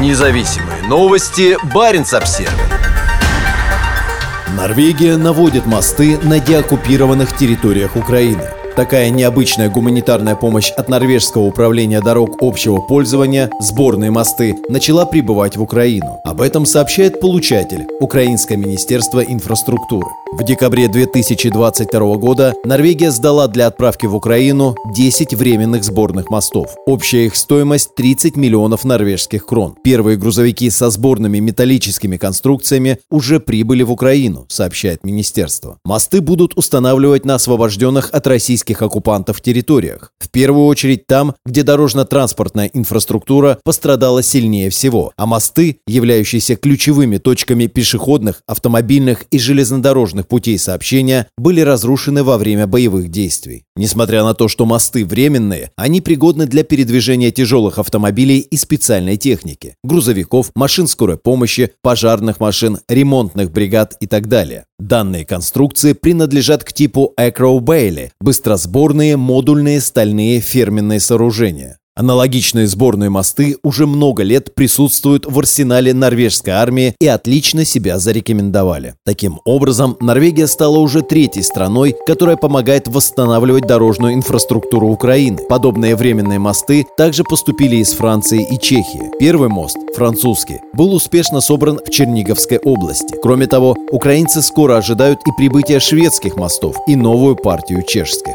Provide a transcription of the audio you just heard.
Независимые новости. Барин обсерва Норвегия наводит мосты на деоккупированных территориях Украины – Такая необычная гуманитарная помощь от Норвежского управления дорог общего пользования «Сборные мосты» начала прибывать в Украину. Об этом сообщает получатель – Украинское министерство инфраструктуры. В декабре 2022 года Норвегия сдала для отправки в Украину 10 временных сборных мостов. Общая их стоимость 30 миллионов норвежских крон. Первые грузовики со сборными металлическими конструкциями уже прибыли в Украину, сообщает министерство. Мосты будут устанавливать на освобожденных от российских российских оккупантов территориях. В первую очередь там, где дорожно-транспортная инфраструктура пострадала сильнее всего, а мосты, являющиеся ключевыми точками пешеходных, автомобильных и железнодорожных путей сообщения, были разрушены во время боевых действий. Несмотря на то, что мосты временные, они пригодны для передвижения тяжелых автомобилей и специальной техники, грузовиков, машин скорой помощи, пожарных машин, ремонтных бригад и так далее. Данные конструкции принадлежат к типу Acro Bailey – быстросборные модульные стальные ферменные сооружения. Аналогичные сборные мосты уже много лет присутствуют в арсенале норвежской армии и отлично себя зарекомендовали. Таким образом, Норвегия стала уже третьей страной, которая помогает восстанавливать дорожную инфраструктуру Украины. Подобные временные мосты также поступили из Франции и Чехии. Первый мост, французский, был успешно собран в Черниговской области. Кроме того, украинцы скоро ожидают и прибытия шведских мостов и новую партию чешских.